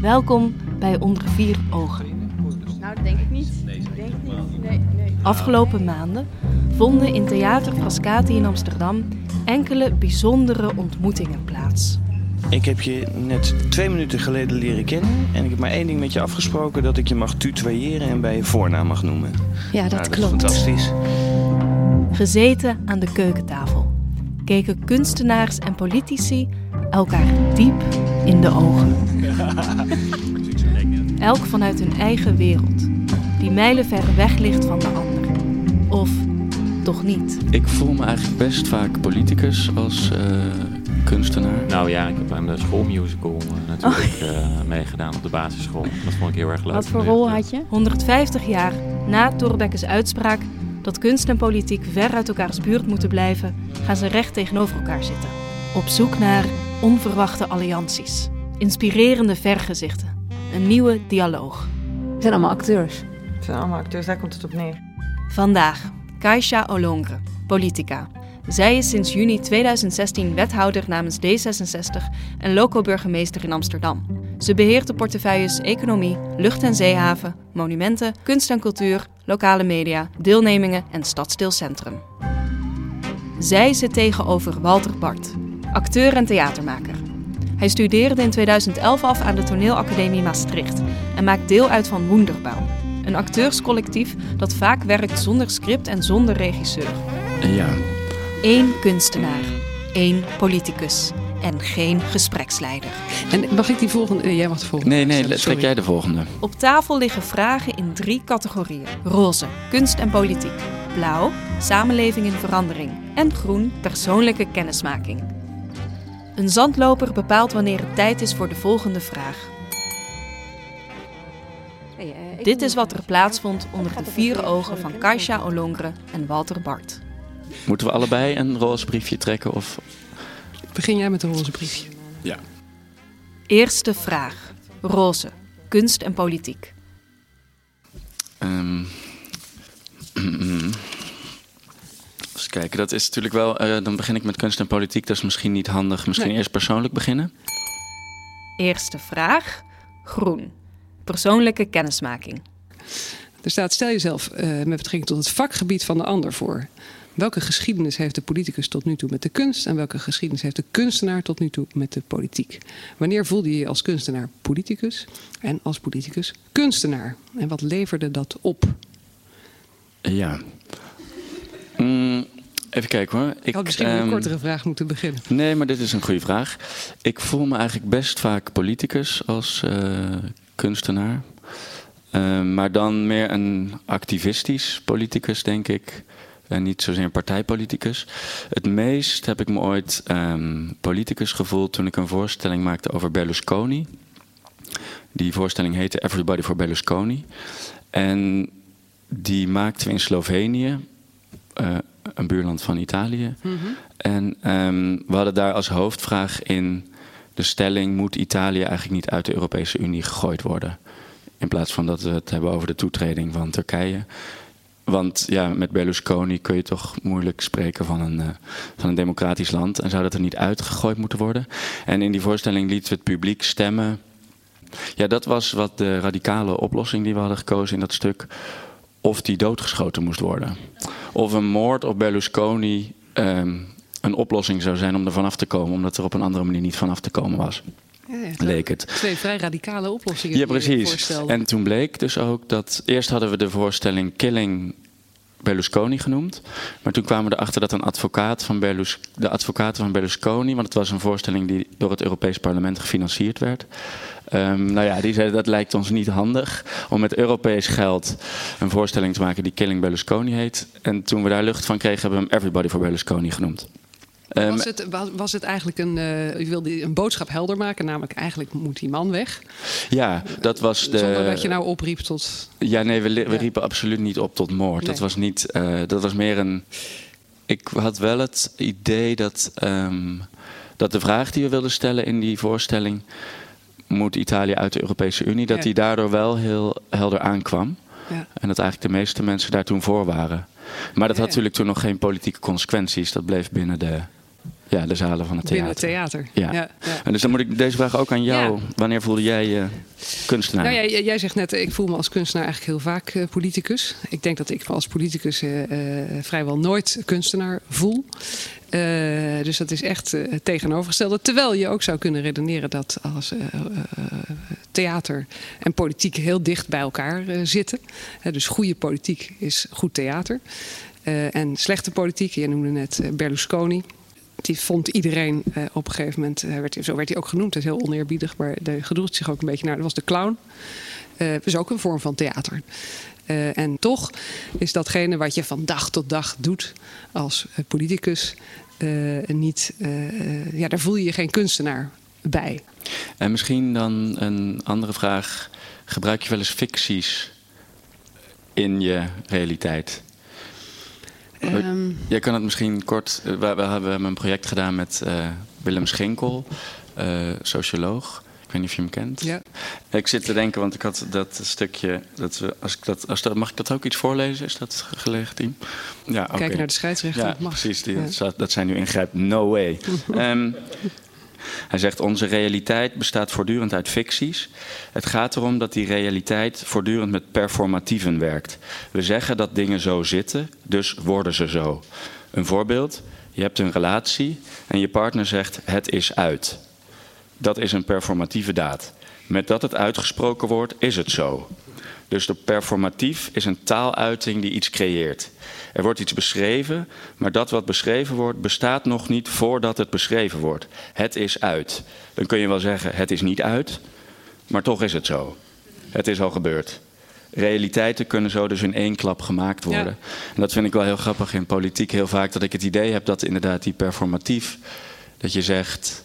Welkom bij Onder Vier Ogen. Nou, dat denk ik niet. Ik denk niet. Nee, nee. Afgelopen maanden vonden in Theater Frascati in Amsterdam enkele bijzondere ontmoetingen plaats. Ik heb je net twee minuten geleden leren kennen. En ik heb maar één ding met je afgesproken: dat ik je mag tutoyeren en bij je voornaam mag noemen. Ja, dat Nou, dat klopt. is fantastisch. Gezeten aan de keukentafel keken kunstenaars en politici elkaar diep in de ogen. Elk vanuit hun eigen wereld, die mijlenver weg ligt van de ander. Of toch niet? Ik voel me eigenlijk best vaak politicus als eh, kunstenaar. Nou ja, ik heb aan de schoolmusical eh, natuurlijk eh, meegedaan op de basisschool. Dat vond ik heel erg leuk. Wat voor rol had je? 150 jaar na Thorbecke's uitspraak dat kunst en politiek ver uit elkaars buurt moeten blijven, gaan ze recht tegenover elkaar zitten. Op zoek naar onverwachte allianties, inspirerende vergezichten, een nieuwe dialoog. Het zijn allemaal acteurs. Het zijn allemaal acteurs, daar komt het op neer. Vandaag Kaisha Olongre, politica. Zij is sinds juni 2016 wethouder namens D66 en loco-burgemeester in Amsterdam. Ze beheert de portefeuilles economie, lucht- en zeehaven, monumenten, kunst en cultuur, lokale media, deelnemingen en stadsdeelcentrum. Zij zit tegenover Walter Bart, acteur en theatermaker. Hij studeerde in 2011 af aan de Toneelacademie Maastricht en maakt deel uit van Wonderbouw, een acteurscollectief dat vaak werkt zonder script en zonder regisseur. En ja, Eén kunstenaar, één politicus en geen gespreksleider. En mag ik die volgende? eh, jij mag de volgende. nee, nee, trek sorry. jij de volgende. Op tafel liggen vragen in drie categorieën: roze, kunst en politiek, blauw, samenleving in verandering en groen, persoonlijke kennismaking. Een zandloper bepaalt wanneer het tijd is voor de volgende vraag. Hey, eh, ik Dit is wat er plaatsvond onder de vier ogen van Kaisha Olongre en Walter Bart. Moeten we allebei een roze briefje trekken? Of... Begin jij met een roze briefje. Ja. Eerste vraag: roze, kunst en politiek. Ehm, Eens kijken, dat is natuurlijk wel... eh, dan begin ik met kunst en politiek. Dat is misschien niet handig. Misschien Nee. eerst persoonlijk beginnen. Eerste vraag: groen, persoonlijke kennismaking. Er staat, stel jezelf eh, met betrekking tot het vakgebied van de ander voor. Welke geschiedenis heeft de politicus tot nu toe met de kunst en welke geschiedenis heeft de kunstenaar tot nu toe met de politiek? Wanneer voelde je je als kunstenaar politicus en als politicus kunstenaar? En wat leverde dat op? Ja. Mm, even kijken hoor. Ik had misschien met ehm, een kortere vraag moeten beginnen. Nee, maar dit is een goede vraag. Ik voel me eigenlijk best vaak politicus als eh, kunstenaar. Eh, maar dan meer een activistisch politicus, denk ik. En niet zozeer een partijpoliticus. Het meest heb ik me ooit ehm, politicus gevoeld toen ik een voorstelling maakte over Berlusconi. Die voorstelling heette Everybody for Berlusconi. En die maakten we in Slovenië, eh, een buurland van Italië. En ehm, we hadden daar als hoofdvraag in de stelling: moet Italië eigenlijk niet uit de Europese Unie gegooid worden? In plaats van dat we het hebben over de toetreding van Turkije. Want ja, met Berlusconi kun je toch moeilijk spreken van een, eh, van een democratisch land. En zou dat er niet uitgegooid moeten worden? En in die voorstelling lieten we het publiek stemmen. Ja, dat was wat de radicale oplossing die we hadden gekozen in dat stuk. Of die doodgeschoten moest worden. Of een moord op Berlusconi ehm, een oplossing zou zijn om er vanaf te komen. Omdat er op een andere manier niet vanaf te komen was. Ja, ja. Leek het. Twee vrij radicale oplossingen. Ja, precies. En toen bleek dus ook dat. Eerst hadden we de voorstelling Killing Berlusconi genoemd. Maar toen kwamen we erachter dat een advocaat van Berlus, de advocaten van Berlusconi. Want het was een voorstelling die door het Europees Parlement gefinancierd werd. Ehm, nou ja, die zeiden dat lijkt ons niet handig om met Europees geld een voorstelling te maken die Killing Berlusconi heet. En toen we daar lucht van kregen, hebben we hem Everybody for Berlusconi genoemd. Ehm, Was het, was, was het eigenlijk een. je wilde een boodschap helder maken, namelijk eigenlijk moet die man weg. ja, dat was de. Zonder dat je nou opriep tot. Ja, nee, we, we Ja. riepen absoluut niet op tot moord. Dat was niet. eh, dat was meer een. Ik had wel het idee dat. ehm, dat de vraag die we wilden stellen in die voorstelling. Moet Italië uit de Europese Unie? Dat die daardoor wel heel helder aankwam. Ja. En dat eigenlijk de meeste mensen daar toen voor waren. Maar dat had natuurlijk toen nog geen politieke consequenties. Dat bleef binnen de, Ja, de zalen van het binnen het theater. theater. Ja. En dus dan moet ik deze vraag ook aan jou. Ja. Wanneer voelde jij je kunstenaar? Nou jij, jij zegt net, ik voel me als kunstenaar eigenlijk heel vaak eh, politicus. Ik denk dat ik me als politicus eh, eh, vrijwel nooit kunstenaar voel. Dus dat is echt het tegenovergestelde. Terwijl je ook zou kunnen redeneren dat als theater en politiek heel dicht bij elkaar zitten. Dus goede politiek is goed theater. En slechte politiek, je noemde net Berlusconi. Die vond iedereen eh, op een gegeven moment, hij werd, zo werd hij ook genoemd, dat is heel oneerbiedig, maar hij gedroeg zich ook een beetje naar. Dat was de clown. Eh is ook een vorm van theater. Eh, en toch is datgene wat je van dag tot dag doet als eh, politicus eh, niet, eh, eh, ja, daar voel je je geen kunstenaar bij. En misschien dan een andere vraag. Gebruik je wel eens ficties in je realiteit? Ehm, Jij kan het misschien kort. eh, We, we hebben een project gedaan met eh, Willem Schinkel, eh, socioloog. Ik weet niet of je hem kent. ja. Ik zit te denken, want ik had dat stukje. Dat we, als ik dat, als dat, mag ik dat ook iets voorlezen? Is dat legitiem? Ja, oké. Kijken naar de scheidsrechter. Ja, dat mag. precies. Die, Ja. dat zijn nu ingrijp. No way. Ehm, hij zegt: Onze realiteit bestaat voortdurend uit ficties. Het gaat erom dat die realiteit voortdurend met performatieven werkt. We zeggen dat dingen zo zitten, dus worden ze zo. Een voorbeeld: je hebt een relatie en je partner zegt: Het is uit. Dat is een performatieve daad. Met dat het uitgesproken wordt, is het zo. Dus de performatief is een taaluiting die iets creëert. Er wordt iets beschreven, maar dat wat beschreven wordt bestaat nog niet voordat het beschreven wordt. Het is uit. Dan kun je wel zeggen, het is niet uit, maar toch is het zo. Het is al gebeurd. Realiteiten kunnen zo dus in één klap gemaakt worden. Ja. En dat vind ik wel heel grappig in politiek heel vaak, dat ik het idee heb dat inderdaad die performatief, dat je zegt,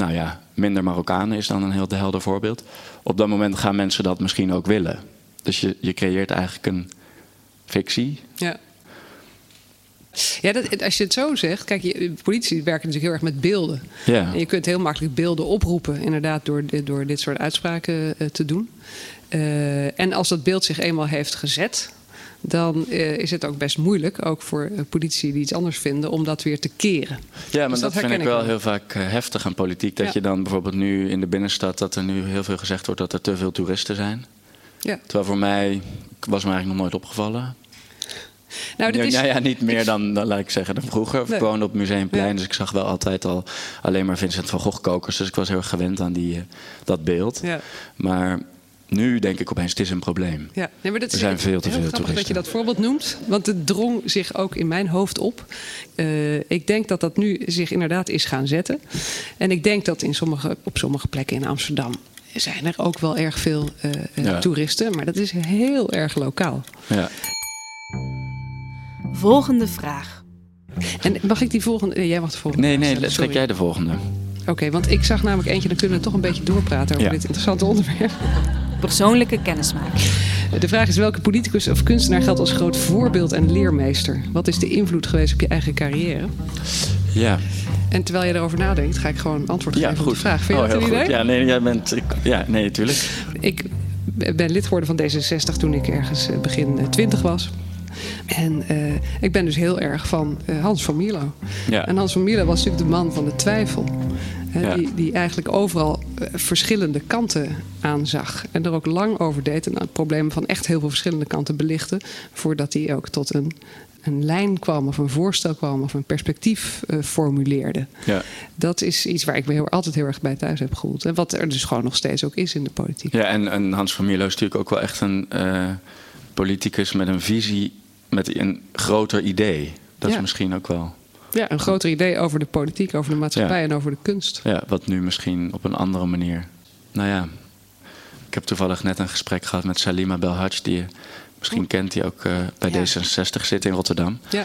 nou ja, minder Marokkanen is dan een heel helder voorbeeld. Op dat moment gaan mensen dat misschien ook willen. Dus je, je creëert eigenlijk een fictie. Ja. Ja, dat, als je het zo zegt, kijk, je, politici werken natuurlijk heel erg met beelden. Ja. En je kunt heel makkelijk beelden oproepen, inderdaad, door, dit- door dit soort uitspraken eh, te doen. Eh, en als dat beeld zich eenmaal heeft gezet, dan eh, is het ook best moeilijk, ook voor eh, politici die iets anders vinden, om dat weer te keren. Ja, maar Dus dat, vind ik wel heel vaak eh, heftig aan politiek. Dat Ja. je dan bijvoorbeeld nu in de binnenstad, dat er nu heel veel gezegd wordt dat er te veel toeristen zijn. Ja. Terwijl voor mij was me eigenlijk nog nooit opgevallen. Nou, dit is, ja, ja, niet meer dan, dan, laat ik zeggen, dan vroeger. Nee. Ik woonde op Museumplein, Ja. dus ik zag wel altijd al alleen maar Vincent van Gogh kokers. Dus ik was heel erg gewend aan die, dat beeld. ja. Maar nu denk ik opeens, het is een probleem. Ja, nee, maar dat Er zijn veel te heel veel grappig dat je toeristen. dat voorbeeld noemt. Want het drong zich ook in mijn hoofd op. Eh, ik denk dat dat nu zich inderdaad is gaan zetten. En ik denk dat in sommige, op sommige plekken in Amsterdam zijn er ook wel erg veel eh, eh, Ja. toeristen. Maar dat is heel erg lokaal. Ja. Volgende vraag. En mag ik die volgende... jij mag de volgende Nee, vraag nee, trek sorry. jij de volgende. Oké, want ik zag namelijk eentje... dan kunnen we toch een beetje doorpraten over Ja. dit interessante onderwerp. Persoonlijke kennismaking. De vraag is welke politicus of kunstenaar geldt als groot voorbeeld en leermeester? Wat is de invloed geweest op je eigen carrière? Ja, En terwijl je erover nadenkt, ga ik gewoon antwoord ja geven op de vraag. Vind je oh, dat heel een goed. idee? Ja, nee, jij bent. Ik, ja, nee, natuurlijk. Ik ben lid geworden van D66 toen ik ergens eh, begin eh, 20 was. En eh, ik ben dus heel erg van eh, Hans van Mierlo. Ja. En Hans van Mierlo was natuurlijk de man van de twijfel. Die, die eigenlijk overal eh, verschillende kanten aanzag. En er ook lang over deed. En het problemen van echt heel veel verschillende kanten belichtte. Voordat hij ook tot een, een lijn kwam of een voorstel kwam of een perspectief eh, formuleerde. Ja. Dat is iets waar ik me heel, altijd heel erg bij thuis heb gevoeld. En wat er dus gewoon nog steeds ook is in de politiek. Ja, en, en Hans van Mierlo is natuurlijk ook wel echt een eh, politicus met een visie, met een groter idee. Dat is misschien ook wel. Ja, een groter idee over de politiek, over de maatschappij Ja. en over de kunst. Ja, wat nu misschien op een andere manier. Nou ja, ik heb toevallig net een gesprek gehad met Salima Belhaj, die je misschien kent, die ook eh, bij Ja. D66 zit in Rotterdam. Ja,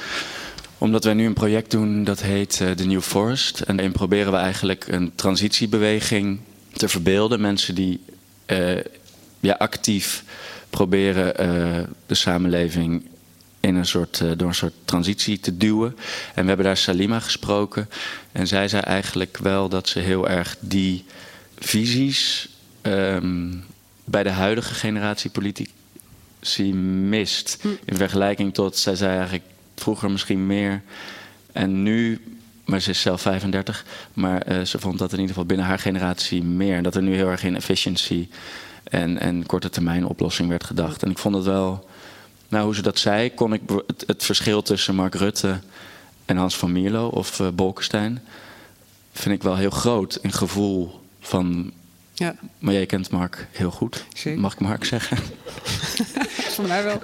Omdat wij nu een project doen dat heet eh, The New Forest. En daarin proberen we eigenlijk een transitiebeweging te verbeelden. Mensen die eh, ja, actief proberen de samenleving in een soort, eh, door een soort transitie te duwen. En we hebben daar Salima gesproken. En zij zei eigenlijk wel dat ze heel erg die visies ehm, bij de huidige generatie politici mist. In vergelijking tot, zij zei eigenlijk vroeger misschien meer. En nu maar ze is zelf 35. Maar eh, ze vond dat in ieder geval binnen haar generatie meer. En dat er nu heel erg in efficiency en, en korte termijn oplossing werd gedacht. En ik vond het wel, nou hoe ze dat zei, kon ik het, het verschil tussen Mark Rutte en Hans van Mierlo of uh, Bolkestein, vind ik wel heel groot in gevoel van. Ja. Maar jij kent Mark heel goed. Zeker. Mag ik Mark zeggen? Van mij wel.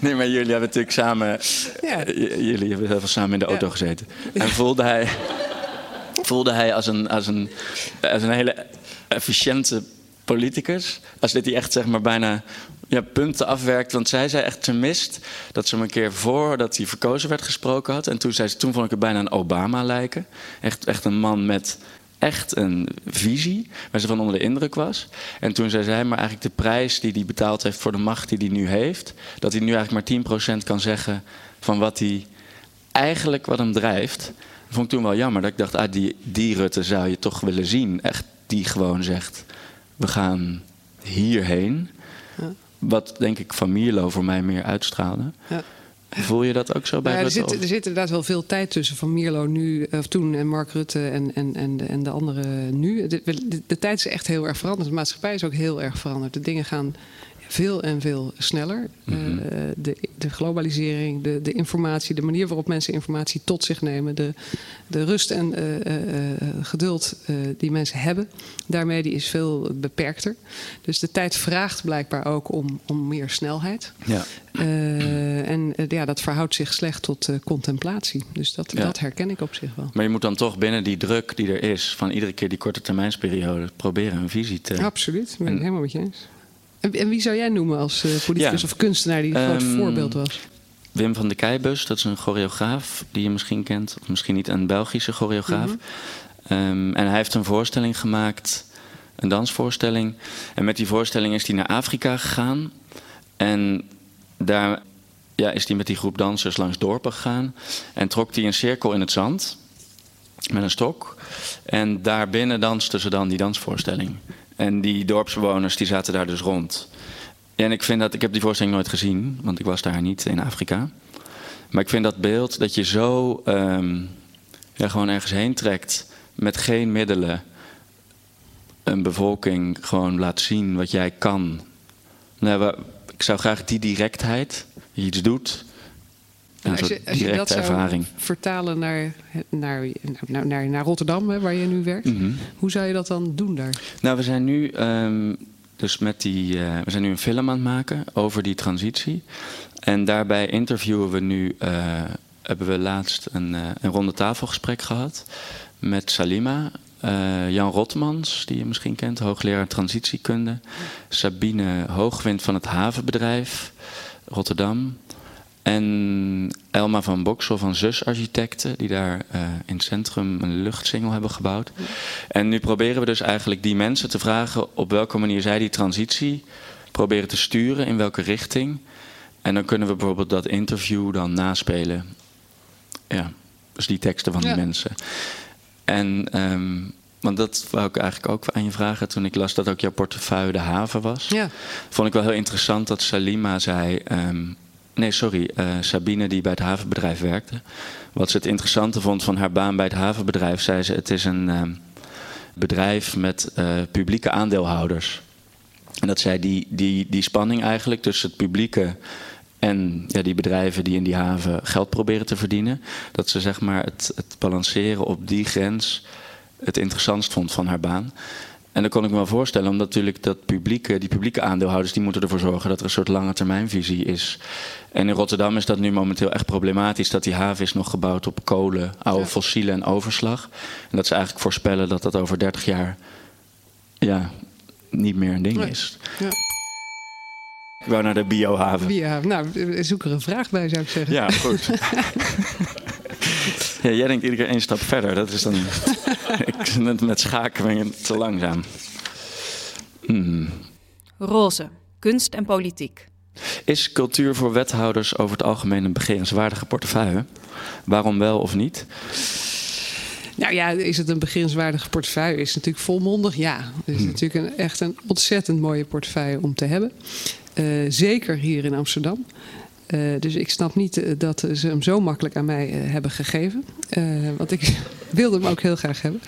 Nee, maar jullie hebben natuurlijk samen. Ja. Jullie hebben heel veel samen in de auto Ja. gezeten. En voelde hij. Voelde hij als een, als een, als een hele efficiënte politicus. Als dit hij echt zeg maar bijna ja, punten afwerkt. Want zij zei echt, ze mist dat ze hem een keer voordat hij verkozen werd gesproken had. En toen, zei ze, toen vond ik het bijna een Obama lijken. Echt, echt een man met echt een visie waar ze van onder de indruk was. En toen zei zij, maar eigenlijk de prijs die hij betaald heeft voor de macht die hij nu heeft... dat hij nu eigenlijk maar 10% kan zeggen van wat hij eigenlijk wat hem drijft. Dat vond ik toen wel jammer. Dat ik dacht, ah, die, die Rutte zou je toch willen zien. Echt die gewoon zegt, we gaan hierheen. Wat denk ik van Mierlo voor mij meer uitstraalde. Ja. Voel je dat ook zo bij ja, er, Rutte? zit, er zit inderdaad wel veel tijd tussen van Mierlo nu, of toen en Mark Rutte en, en, en, de, en de anderen nu. De, de, de tijd is echt heel erg veranderd. De maatschappij is ook heel erg veranderd. De dingen gaan veel en veel sneller. Mhm. Eh, de, de globalisering, de, de informatie, de manier waarop mensen informatie tot zich nemen, de, de rust en eh, eh, geduld die mensen hebben, daarmee die is veel beperkter. Dus de tijd vraagt blijkbaar ook om, om meer snelheid. Ja. En ja, dat verhoudt zich slecht tot contemplatie. Dus dat, Ja. dat herken ik op zich wel. Maar je moet dan toch binnen die druk die er is... van iedere keer die korte termijnsperiode... proberen een visie te... Absoluut, ben ik En- helemaal met je eens. En, wie zou jij noemen als eh, politicus Ja. of kunstenaar die een groot Ehm, voorbeeld was? Wim van de Keibus, dat is een choreograaf die je misschien kent. Of misschien niet, een Belgische choreograaf. Mhm. Ehm, en hij heeft een voorstelling gemaakt, een dansvoorstelling. En met die voorstelling is hij naar Afrika gegaan. En daar ja, is hij met die groep dansers langs dorpen gegaan. En trok hij een cirkel in het zand met een stok. En daarbinnen dansten ze dan die dansvoorstelling. En die dorpsbewoners die zaten daar dus rond. En ik vind dat, ik heb die voorstelling nooit gezien, want ik was daar niet in Afrika. Maar ik vind dat beeld dat je zo ehm, gewoon ergens heen trekt met geen middelen. Een bevolking gewoon laat zien wat jij kan. Nou, ik zou graag die directheid, je iets doet. Een als je, soort als je dat directe zou ervaring. vertalen naar, naar, naar, naar, naar Rotterdam, hè, waar je nu werkt. Mhm. Hoe zou je dat dan doen daar? Nou, we zijn nu ehm, dus met die, eh, we zijn nu een film aan het maken over die transitie. En daarbij interviewen we nu, eh, hebben we laatst een, eh, een ronde tafelgesprek gehad met Salima, Jan Rotmans, die je misschien kent, hoogleraar transitiekunde, Sabine Hoogwind van het havenbedrijf Rotterdam. En Elma van Boksel van Zus Architecten, die daar eh, in het centrum een luchtsingel hebben gebouwd. En nu proberen we dus eigenlijk die mensen te vragen op welke manier zij die transitie proberen te sturen, in welke richting. En dan kunnen we bijvoorbeeld dat interview dan naspelen. Ja, dus die teksten van Ja. die mensen. En, ehm, want dat wou ik eigenlijk ook aan je vragen toen ik las dat ook jouw portefeuille de haven was Ja, vond ik wel heel interessant dat Salima zei. ehm, nee, sorry, eh, Sabine die bij het havenbedrijf werkte. Wat ze het interessante vond van haar baan bij het havenbedrijf, zei ze: het is een ehm, bedrijf met eh, publieke aandeelhouders. En dat zij die, die, die spanning eigenlijk tussen het publieke en ja, die bedrijven die in die haven geld proberen te verdienen, dat ze zeg maar het, het balanceren op die grens het interessantst vond van haar baan. En dat kon ik me wel voorstellen, omdat natuurlijk dat publieke, die publieke aandeelhouders die moeten ervoor zorgen dat er een soort lange termijnvisie is. En in Rotterdam is dat nu momenteel echt problematisch, dat die haven is nog gebouwd op kolen, oude fossielen en overslag. En dat ze eigenlijk voorspellen dat dat over 30 jaar ja, niet meer een ding Nee. is. Ja. Ik wou naar de biohaven. ja, nou, zoek er een vraag bij, zou ik zeggen. Ja, goed. ja, jij denkt iedere keer één stap verder. Dat is dan. ik, met, met schaken ben je te langzaam. Hmm. Roze, kunst en politiek. Is cultuur voor wethouders over het algemeen een begerenswaardige portefeuille? Waarom wel of niet? Nou ja, is het een beginswaardige portefeuille? Is het natuurlijk volmondig? Ja. Het is natuurlijk een, echt een ontzettend mooie portefeuille om te hebben. Eh, zeker hier in Amsterdam. Eh, dus ik snap niet eh, dat ze hem zo makkelijk aan mij eh, hebben gegeven. Want ik wilde hem ook heel graag hebben.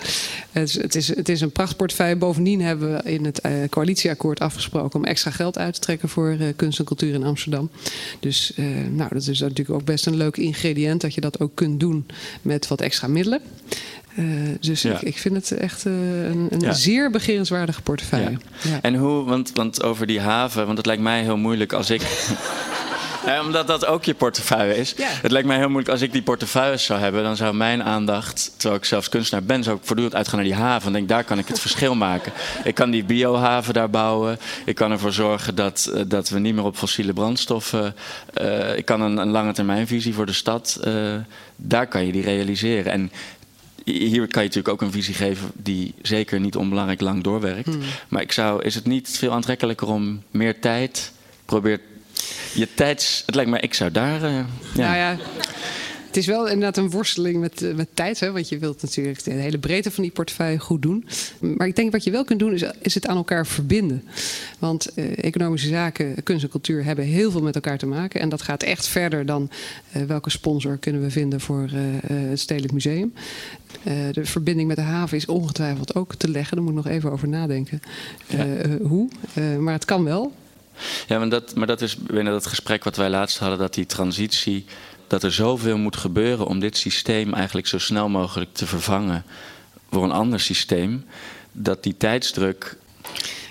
Het is, het, is, het is een prachtportefeuille. Bovendien hebben we in het coalitieakkoord afgesproken om extra geld uit te trekken voor kunst en cultuur in Amsterdam. Dus nou, dat is natuurlijk ook best een leuk ingrediënt dat je dat ook kunt doen met wat extra middelen. Dus Ja. ik, ik vind het echt een, een Ja. zeer begerenswaardige portefeuille. Ja. En hoe, want, want over die haven, want het lijkt mij heel moeilijk als ik. Ja, omdat dat ook je portefeuille is. Ja. Het lijkt mij heel moeilijk als ik die portefeuilles zou hebben. Dan zou mijn aandacht, terwijl ik zelfs kunstenaar ben, zou ik voortdurend uitgaan naar die haven. En denk, daar kan ik het verschil maken. Ik kan die biohaven daar bouwen. Ik kan ervoor zorgen dat, eh, dat we niet meer op fossiele brandstoffen. eh, ik kan een, een lange termijnvisie voor de stad. eh, daar kan je die realiseren. En hier kan je natuurlijk ook een visie geven die zeker niet onbelangrijk lang doorwerkt. Maar ik zou, is het niet veel aantrekkelijker om meer tijd, probeer je tijds... Het lijkt me, ik zou daar... eh, ja. Nou ja, het is wel inderdaad een worsteling met, eh, met tijd. Hè? Want je wilt natuurlijk de hele breedte van die portefeuille goed doen. Maar ik denk wat je wel kunt doen, is, is het aan elkaar verbinden. Want eh, economische zaken, kunst en cultuur hebben heel veel met elkaar te maken. En dat gaat echt verder dan eh, welke sponsor kunnen we vinden voor het Stedelijk Museum. Eh, de verbinding met de haven is ongetwijfeld ook te leggen. Daar moet ik nog even over nadenken. Hoe? Eh, maar het kan wel. Ja, maar dat, maar dat is binnen dat gesprek wat wij laatst hadden, dat die transitie, dat er zoveel moet gebeuren om dit systeem eigenlijk zo snel mogelijk te vervangen voor een ander systeem, dat die tijdsdruk.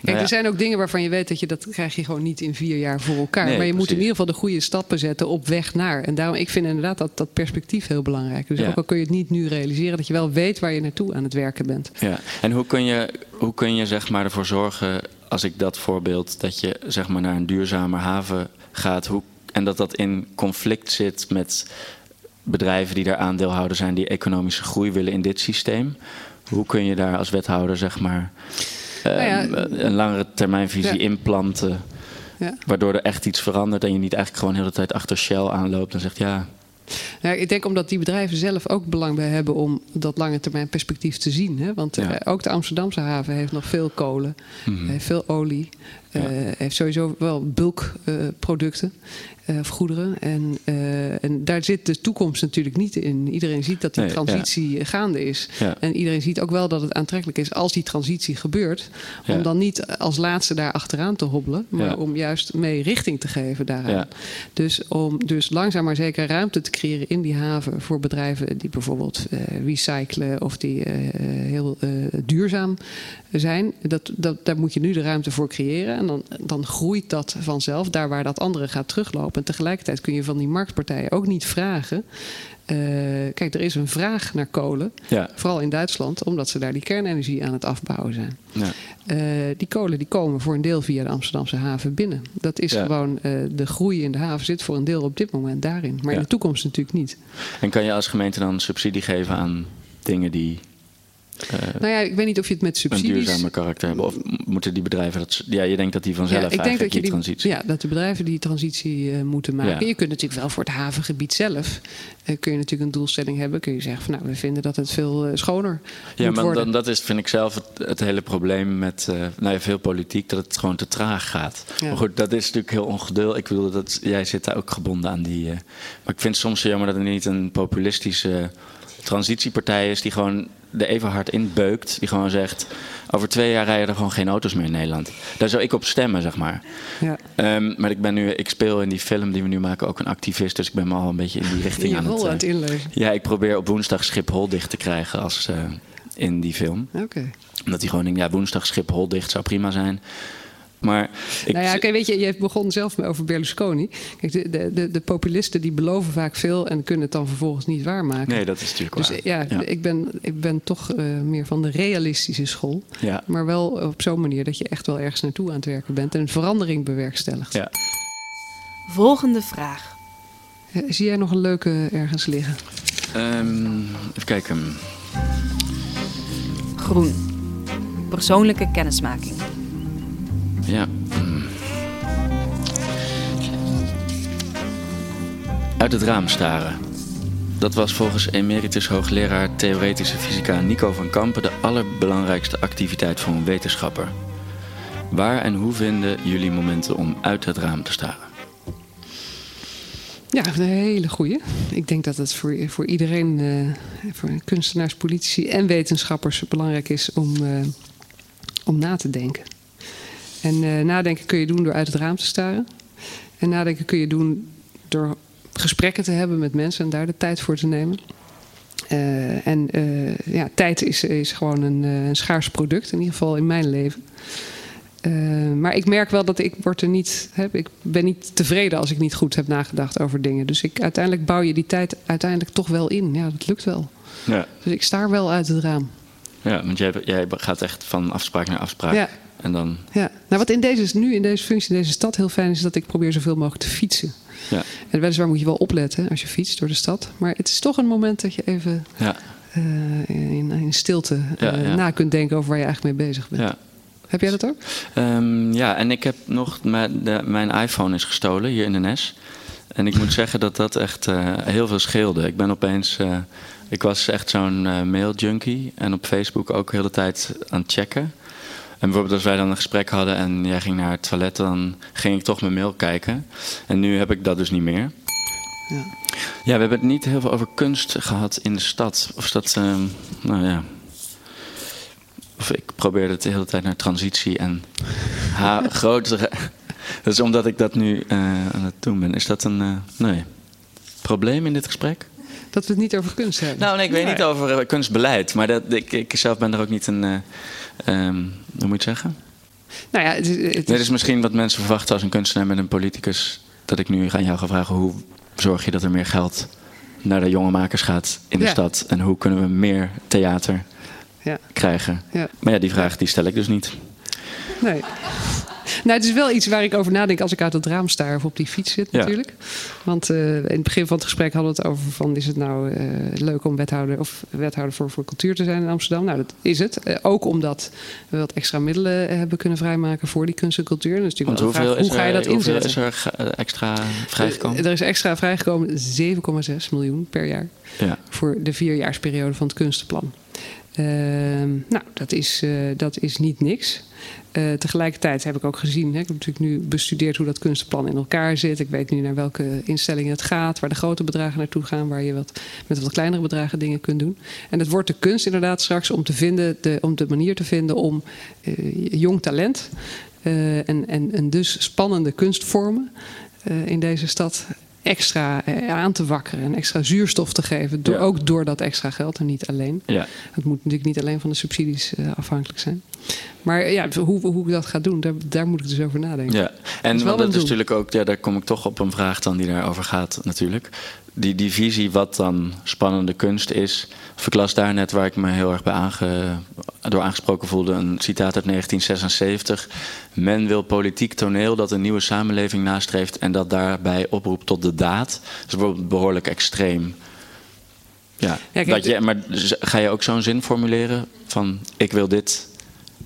Kijk, Nou er zijn ook dingen waarvan je weet dat je dat krijg je gewoon niet in vier jaar voor elkaar. Nee, maar je moet in ieder geval de goede stappen zetten op weg naar. En daarom, ik vind inderdaad dat, dat perspectief heel belangrijk. Dus Ja. ook al kun je het niet nu realiseren, dat je wel weet waar je naartoe aan het werken bent. Ja, en hoe kun je, hoe kun je zeg maar ervoor zorgen, als ik dat voorbeeld, dat je zeg maar naar een duurzamer haven gaat hoe, en dat dat in conflict zit met bedrijven die daar aandeelhouder zijn, die economische groei willen in dit systeem? Hoe kun je daar als wethouder zeg maar Nou ja, een langere termijnvisie ja. inplanten, Ja. waardoor er echt iets verandert en je niet eigenlijk gewoon de hele tijd achter Shell aanloopt en zegt ja, Nou, ik denk omdat die bedrijven zelf ook belang bij hebben om dat lange termijn perspectief te zien. Hè? Want Ja. eh, ook de Amsterdamse haven heeft nog veel kolen, Mhm. veel olie, eh, heeft sowieso wel bulkproducten eh, of goederen. En, eh, en daar zit de toekomst natuurlijk niet in. Iedereen ziet dat die Nee, ja. transitie gaande is. Ja. En iedereen ziet ook wel dat het aantrekkelijk is als die transitie gebeurt. Om dan niet als laatste daar achteraan te hobbelen, maar om juist mee richting te geven daaraan. Dus om dus langzaam maar zeker ruimte te creëren in die haven voor bedrijven die bijvoorbeeld eh, recyclen of die eh, heel eh, duurzaam zijn. Dat, dat, daar moet je nu de ruimte voor creëren. En dan, dan groeit dat vanzelf, daar waar dat andere gaat teruglopen. En tegelijkertijd kun je van die marktpartijen ook niet vragen. eh, kijk, er is een vraag naar kolen, ja, vooral in Duitsland, omdat ze daar die kernenergie aan het afbouwen zijn. ja. Eh, die kolen die komen voor een deel via de Amsterdamse haven binnen. Dat is Ja. gewoon eh, de groei in de haven zit voor een deel op dit moment daarin. Maar in de toekomst natuurlijk niet. En kan je als gemeente dan subsidie geven aan dingen die Nou ja, ik weet niet of je het met een subsidies. duurzamer karakter hebben? Of moeten die bedrijven dat... Ja, je denkt dat die vanzelf ja, ik denk eigenlijk dat je die transitie... ja, dat de bedrijven die transitie eh, moeten maken. Ja. Je kunt natuurlijk wel voor het havengebied zelf eh, kun je natuurlijk een doelstelling hebben. Kun je zeggen van nou, we vinden dat het veel eh, schoner Ja, maar worden. dan, dat is, vind ik zelf het, het hele probleem met eh, nou ja, veel politiek, dat het gewoon te traag gaat. Ja. Maar goed, dat is natuurlijk heel ongeduld. Ik bedoel, dat, jij zit daar ook gebonden aan die... eh, maar ik vind het soms zo jammer dat er niet een populistische transitiepartij is die gewoon even hard in beukt. Die gewoon zegt, over twee jaar rijden er gewoon geen auto's meer in Nederland. Daar zou ik op stemmen, zeg maar. ja. Ehm, maar ik, ben nu, ik speel in die film die we nu maken ook een activist, dus ik ben me al een beetje in die richting aan het... aan eh, het inleven. ja, ik probeer op woensdag Schiphol dicht te krijgen als eh, in die film. Oké. Omdat hij gewoon denkt, ja, woensdag Schiphol dicht zou prima zijn. Maar ik, Nou ja, kijk, weet je, je begon zelf over Berlusconi. Kijk, de, de, de, de populisten die beloven vaak veel en kunnen het dan vervolgens niet waarmaken. nee, dat is natuurlijk Dus waar. eh, ja, Ik, ben, ik ben toch eh, meer van de realistische school. ja. Maar wel op zo'n manier dat je echt wel ergens naartoe aan het werken bent en een verandering bewerkstelligt. Ja. Volgende vraag. Eh, Zie jij nog een leuke ergens liggen? Ehm, even kijken. Groen. Persoonlijke kennismaking. Ja. Uit het raam staren. Dat was volgens emeritus hoogleraar theoretische fysica Nico van Kampen de allerbelangrijkste activiteit voor een wetenschapper. Waar en hoe vinden jullie momenten om uit het raam te staren? Ja, een hele goeie. Ik denk dat het voor, voor iedereen, uh, voor kunstenaars, politici en wetenschappers belangrijk is om, uh, om na te denken. En uh, nadenken kun je doen door uit het raam te staren. En nadenken kun je doen door gesprekken te hebben met mensen en daar de tijd voor te nemen. Uh, en uh, ja, tijd is, is gewoon een, een, schaars product, in ieder geval in mijn leven. maar ik merk wel dat ik word er niet, heb, ik ben niet tevreden als ik niet goed heb nagedacht over dingen. Dus ik, uiteindelijk bouw je die tijd uiteindelijk toch wel in. Ja, dat lukt wel. Ja. Dus ik sta wel uit het raam. Ja, want jij, jij gaat echt van afspraak naar afspraak. Ja. En dan... ja, nou wat in deze, nu in deze functie in deze stad heel fijn is, is dat ik probeer zoveel mogelijk te fietsen. Ja. En weliswaar moet je wel opletten als je fietst door de stad. Maar het is toch een moment dat je even ja. uh, in, in, stilte Ja, ja. na kunt denken over waar je eigenlijk mee bezig bent. Ja. Heb jij dat ook? Um, ja, en ik heb nog... Mijn, de, mijn iPhone is gestolen hier in de NES. En ik moet zeggen dat dat echt uh, heel veel scheelde. Ik ben opeens... ik was echt zo'n mailjunkie. En op Facebook ook de hele tijd aan het checken. En bijvoorbeeld als wij dan een gesprek hadden en jij ging naar het toilet, dan ging ik toch mijn mail kijken. En nu heb ik dat dus niet meer. Ja, ja we hebben het niet heel veel over kunst gehad in de stad. Of dat, uh, nou ja. Of ik probeerde het de hele tijd naar transitie en ha grotere. Dat is omdat ik dat nu uh, aan het doen ben. Is dat een uh, nee, probleem in dit gesprek? Dat we het niet over kunst hebben. Nou, nee, ik weet Nee. niet over uh, kunstbeleid. Maar dat, ik, ik zelf ben er ook niet een. Um, hoe moet je het zeggen? Nou ja, het, het Dit is misschien wat mensen verwachten als een kunstenaar met een politicus. Dat ik nu aan jou ga vragen: hoe zorg je dat er meer geld naar de jonge makers gaat in de Ja. stad? En hoe kunnen we meer theater Ja. krijgen? Ja. Maar ja, die vraag die stel ik dus niet. Nee. Nou, het is wel iets waar ik over nadenk als ik uit het raam sta of op die fiets zit Ja. natuurlijk. Want eh, in het begin van het gesprek hadden we het over van is het nou eh, leuk om wethouder of wethouder voor, voor cultuur te zijn in Amsterdam? Nou, dat is het. Eh, ook omdat we wat extra middelen hebben kunnen vrijmaken voor die kunst en cultuur. Dus natuurlijk wel hoeveel, vraag, hoe ga je dat hoeveel inzetten? is er extra vrijgekomen? Er is extra vrijgekomen 7,6 miljoen per jaar ja. voor de vierjaarsperiode van het kunstenplan. Ehm, nou, dat is, dat is niet niks. Eh, tegelijkertijd heb ik ook gezien, hè, ik heb natuurlijk nu bestudeerd hoe dat kunstenplan in elkaar zit. Ik weet nu naar welke instellingen het gaat, waar de grote bedragen naartoe gaan, waar je wat, met wat kleinere bedragen dingen kunt doen. En het wordt de kunst inderdaad straks om, te vinden, de, om de manier te vinden om eh, jong talent eh, en, en, en dus spannende kunstvormen in deze stad extra eh, aan te wakkeren en extra zuurstof te geven. Door, Ja. Ook door dat extra geld en niet alleen. ja. Het moet natuurlijk niet alleen van de subsidies eh, afhankelijk zijn. Maar eh, ja, hoe, hoe ik dat ga doen, daar, daar moet ik dus over nadenken. Ja, en is dat is doel. natuurlijk ook, ja, daar kom ik toch op een vraag dan die daarover gaat natuurlijk. Die, die visie wat dan spannende kunst is. Of ik las daar net waar ik me heel erg bij aange, door aangesproken voelde, een citaat uit 1976. Men wil politiek toneel dat een nieuwe samenleving nastreeft en dat daarbij oproept tot de daad. Dat is bijvoorbeeld behoorlijk extreem. Ja, kijk, dat je, maar ga je ook zo'n zin formuleren van ik wil dit,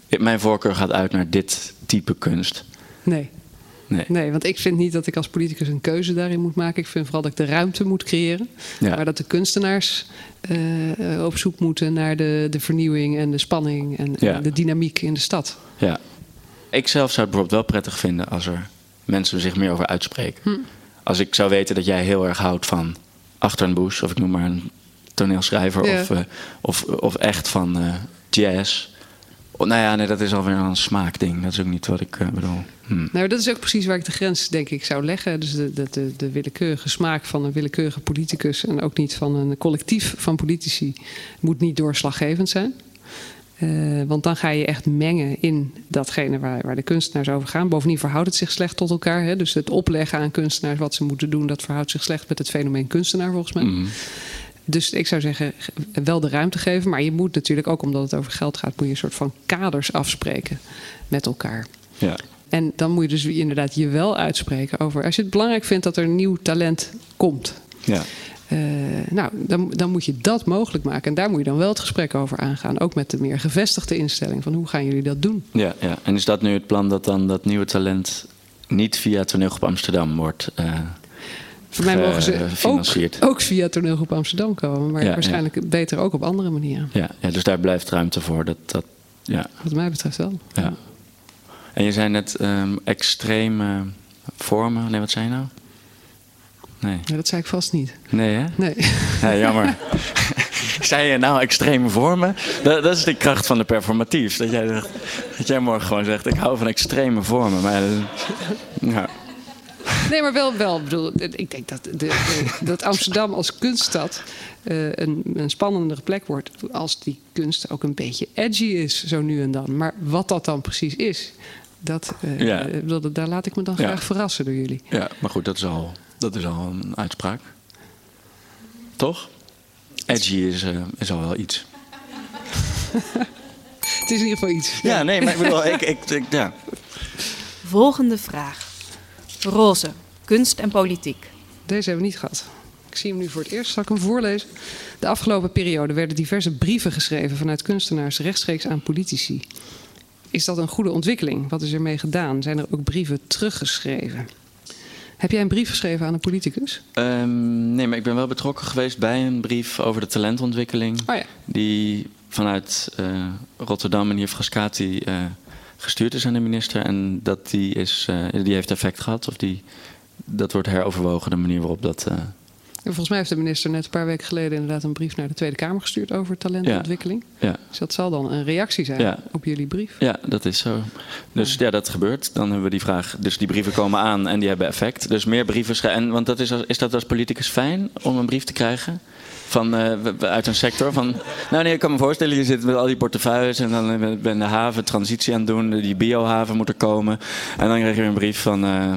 mijn voorkeur gaat uit naar dit type kunst? Nee. Nee. nee, want ik vind niet dat ik als politicus een keuze daarin moet maken. Ik vind vooral dat ik de ruimte moet creëren. Ja. Maar dat de kunstenaars eh, op zoek moeten naar de, de vernieuwing en de spanning en, en de dynamiek in de stad. Ja. Ik zelf zou het bijvoorbeeld wel prettig vinden als er mensen zich meer over uitspreken. Hm. Als ik zou weten dat jij heel erg houdt van Achter een Bush, of ik noem maar een toneelschrijver, Ja. of, eh, of, of echt van eh, jazz. Oh, nou ja, nee, dat is alweer een smaakding. Dat is ook niet wat ik eh, bedoel. Nou, dat is ook precies waar ik de grens, denk ik, zou leggen. Dus de, de, de, de willekeurige smaak van een willekeurige politicus en ook niet van een collectief van politici moet niet doorslaggevend zijn. Eh, want dan ga je echt mengen in datgene waar, waar de kunstenaars over gaan. Bovendien verhoudt het zich slecht tot elkaar. Hè? Dus het opleggen aan kunstenaars wat ze moeten doen, dat verhoudt zich slecht met het fenomeen kunstenaar volgens mij. Mhm. Dus ik zou zeggen, ge- wel de ruimte geven. Maar je moet natuurlijk ook, omdat het over geld gaat, moet je een soort van kaders afspreken met elkaar. Ja. En dan moet je dus inderdaad je wel uitspreken over. Als je het belangrijk vindt dat er nieuw talent komt. Ja. eh, nou, dan, dan moet je dat mogelijk maken. En daar moet je dan wel het gesprek over aangaan. Ook met de meer gevestigde instelling. Van hoe gaan jullie dat doen? Ja, ja. En is dat nu het plan dat dan dat nieuwe talent niet via Toneelgroep Amsterdam wordt eh, Voor mij mogen ze ook, via Toneelgroep Amsterdam komen. Maar Ja, ja. waarschijnlijk beter ook op andere manieren. Ja, ja, dus daar blijft ruimte voor. Dat, dat, ja. Wat mij betreft wel. Ja. En je zei net ehm, extreme vormen. Nee, wat zei je nou? Nee. Ja, dat zei ik vast niet. Nee, hè? Nee. Ja, jammer. Zei je nou extreme vormen? Dat, dat is de kracht van de performatief. Dat jij, dat jij morgen gewoon zegt, ik hou van extreme vormen. Maar, ja. Nee, maar wel, wel. Ik bedoel, ik denk dat, de, de- dat Amsterdam als kunststad eh, een, een spannendere plek wordt. Als die kunst ook een beetje edgy is, zo nu en dan. Maar wat dat dan precies is, dat, eh, Ja. eh, dat- daar laat ik me dan Ja. graag verrassen door jullie. ja, maar goed, dat is, al, dat is al een uitspraak. Toch? Edgy is, is al wel iets. Het is in ieder geval iets. Ja, nee, maar ik bedoel, ik, ik, ik- ja. Volgende vraag. Roze, kunst en politiek. Deze hebben we niet gehad. Ik zie hem nu voor het eerst. Zal ik hem voorlezen? De afgelopen periode werden diverse brieven geschreven vanuit kunstenaars rechtstreeks aan politici. Is dat een goede ontwikkeling? Wat is ermee gedaan? Zijn er ook brieven teruggeschreven? Heb jij een brief geschreven aan een politicus? Ehm, nee, maar ik ben wel betrokken geweest bij een brief over de talentontwikkeling. Oh ja. Die vanuit eh, Rotterdam, meneer Frascati, eh gestuurd is aan de minister. En dat die, is, eh, die heeft effect gehad. Of die, dat wordt heroverwogen, de manier waarop dat. eh, En volgens mij heeft de minister net een paar weken geleden inderdaad een brief naar de Tweede Kamer gestuurd over talentontwikkeling. ja, Dus dat zal dan een reactie zijn Ja. op jullie brief. ja, dat is zo. Dus ja, dat gebeurt. Dan hebben we die vraag. Dus die brieven komen aan en die hebben effect. Dus meer brieven schrijven. En, want dat is, als- is dat als politicus fijn om een brief te krijgen? Van, eh, uit een sector? Van, nou nee, ik kan me voorstellen, je zit met al die portefeuilles en dan ben de haven transitie aan het doen, die biohaven moet er komen. En dan krijg je een brief van. eh,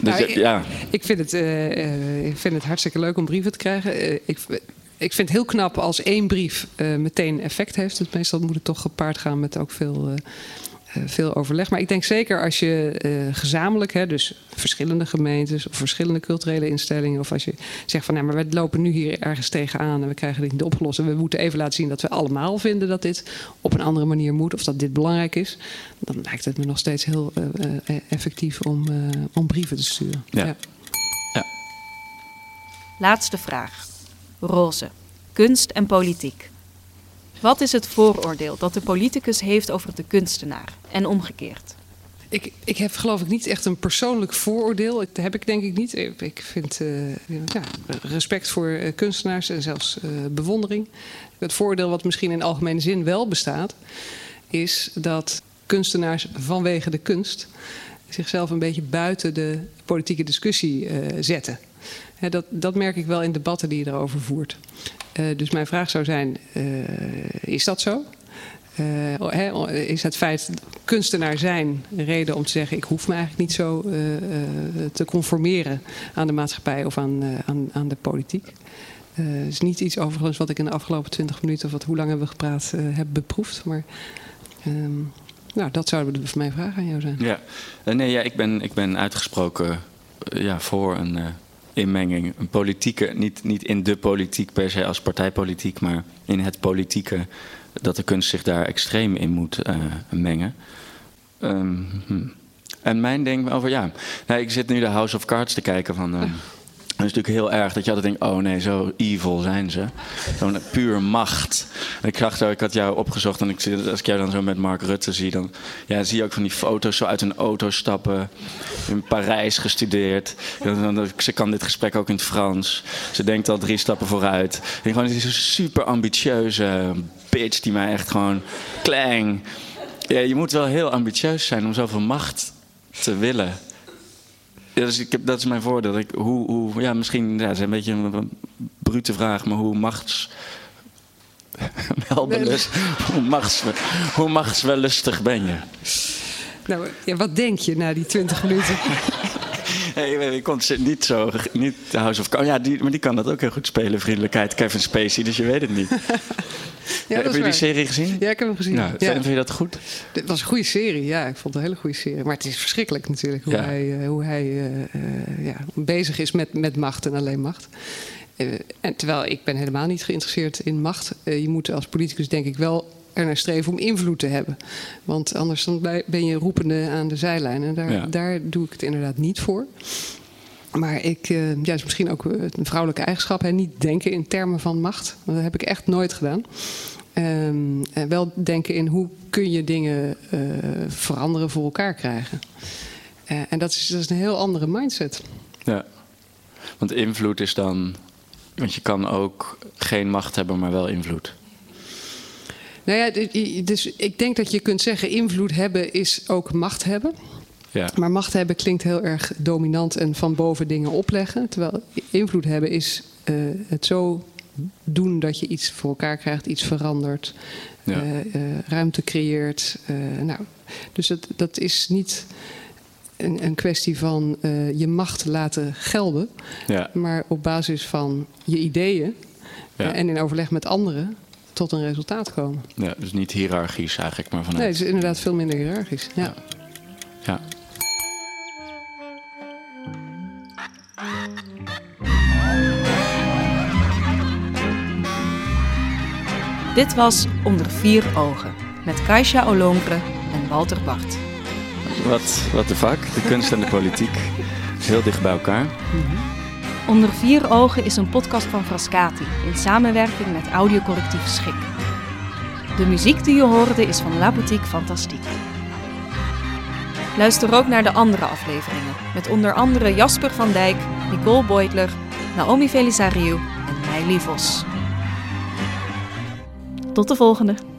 dus, Nou, ik- ja, Ik vind, het, eh, ik vind het hartstikke leuk om brieven te krijgen. Ik, ik vind het heel knap als één brief meteen effect heeft. Dus meestal moet het toch gepaard gaan met ook veel, veel overleg. Maar ik denk zeker als je eh, gezamenlijk, hè, dus verschillende gemeentes of verschillende culturele instellingen, of als je zegt van nou, maar we lopen nu hier ergens tegenaan en we krijgen dit niet opgelost. En we moeten even laten zien dat we allemaal vinden dat dit op een andere manier moet of dat dit belangrijk is. Dan lijkt het me nog steeds heel eh, eh, effectief om, eh, om brieven te sturen. Ja. Laatste vraag. Roze, kunst en politiek. Wat is het vooroordeel dat de politicus heeft over de kunstenaar en omgekeerd? Ik, ik heb geloof ik niet echt een persoonlijk vooroordeel. Dat heb ik denk ik niet. Ik vind eh, ja, respect voor eh, kunstenaars en zelfs eh, bewondering. Het vooroordeel wat misschien in algemene zin wel bestaat... is dat kunstenaars vanwege de kunst... zichzelf een beetje buiten de politieke discussie zetten. Dat, dat merk ik wel in debatten die je erover voert. Eh, dus mijn vraag zou zijn, eh, is dat zo? Eh, hè, is het feit kunstenaar zijn een reden om te zeggen... ik hoef me eigenlijk niet zo te conformeren aan de maatschappij of aan, aan, aan de politiek? Het is niet iets overigens wat ik in de afgelopen twintig minuten... of wat, hoe lang hebben we gepraat, heb beproefd. Maar ehm, nou, dat zou voor mijn vraag aan jou zijn. Ja, nee, ja, ik, ben, ik ben uitgesproken ja, voor een inmenging. Een politieke, niet, niet in de politiek per se als partijpolitiek, maar in het politieke. Dat de kunst zich daar extreem in moet eh, mengen. Ehm, hm. En mijn ding over, ja, nou, ik zit nu de House of Cards te kijken van. ehm, dat is natuurlijk heel erg dat je altijd denkt: oh nee, zo evil zijn ze. Zo'n puur macht. En ik ik had jou opgezocht en ik, als ik jou dan zo met Mark Rutte zie, dan ja, zie je ook van die foto's zo uit een auto stappen. In Parijs gestudeerd. Ze kan dit gesprek ook in het Frans. Ze denkt al drie stappen vooruit. En gewoon die super ambitieuze bitch die mij echt gewoon klang. Ja, je moet wel heel ambitieus zijn om zoveel macht te willen. Ja, dus ik heb, dat is mijn voordeel. Ik, hoe, hoe, ja, misschien ja, het is een beetje een, een brute vraag, maar hoe machts. Welbelust, hoe, machts, hoe machtswellustig ben je? Nou, ja, wat denk je na die twintig minuten? Ik kon het niet zo. Niet House of Cards. Ja, die, maar die kan dat ook heel goed spelen. Vriendelijkheid, Kevin Spacey, dus je weet het niet. Ja, heb je die serie gezien? Ja, ik heb hem gezien. Nou, ja. Vind je dat goed? Het was een goede serie, ja. Ik vond het een hele goede serie. Maar het is verschrikkelijk natuurlijk hoe Ja. hij, eh, hoe hij eh, eh, ja, bezig is met, met macht en alleen macht. En terwijl ik ben helemaal niet geïnteresseerd in macht. Je moet als politicus denk ik wel er naar streven om invloed te hebben. Want anders dan ben je roepende aan de zijlijn. En daar, Ja. daar doe ik het inderdaad niet voor. Maar ik, eh, ja, is misschien ook eh, een vrouwelijke eigenschap. Hè, niet denken in termen van macht. Want Dat heb ik echt nooit gedaan. Ehm, en wel denken in hoe kun je dingen eh, veranderen voor elkaar krijgen. En dat is, dat is een heel andere mindset. Ja. Want invloed is dan. Want je kan ook geen macht hebben, maar wel invloed. Nou ja, dus ik denk dat je kunt zeggen: invloed hebben is ook macht hebben. Ja. Maar macht hebben klinkt heel erg dominant en van boven dingen opleggen. Terwijl invloed hebben is uh, het zo doen dat je iets voor elkaar krijgt, iets verandert, Ja. uh, uh, ruimte creëert. nou, dus het, dat is niet een, een kwestie van je macht laten gelden, Ja. maar op basis van je ideeën en in overleg met anderen tot een resultaat komen. Ja, dus niet hiërarchisch eigenlijk, maar vanuit. Nee, het is inderdaad veel minder hiërarchisch. Ja. Ja. Dit was Onder Vier Ogen met Kaisha Olongre en Walter Bart. Wat, wat de vak, de kunst en de politiek. Heel dicht bij elkaar. Onder Vier Ogen is een podcast van Frascati in samenwerking met audiocollectief Schik. De muziek die je hoorde is van La Boutique Fantastique. Luister ook naar de andere afleveringen met onder andere Jasper van Dijk, Nicole Beutler, Naomi Felisariou en Meili Vos. Tot de volgende!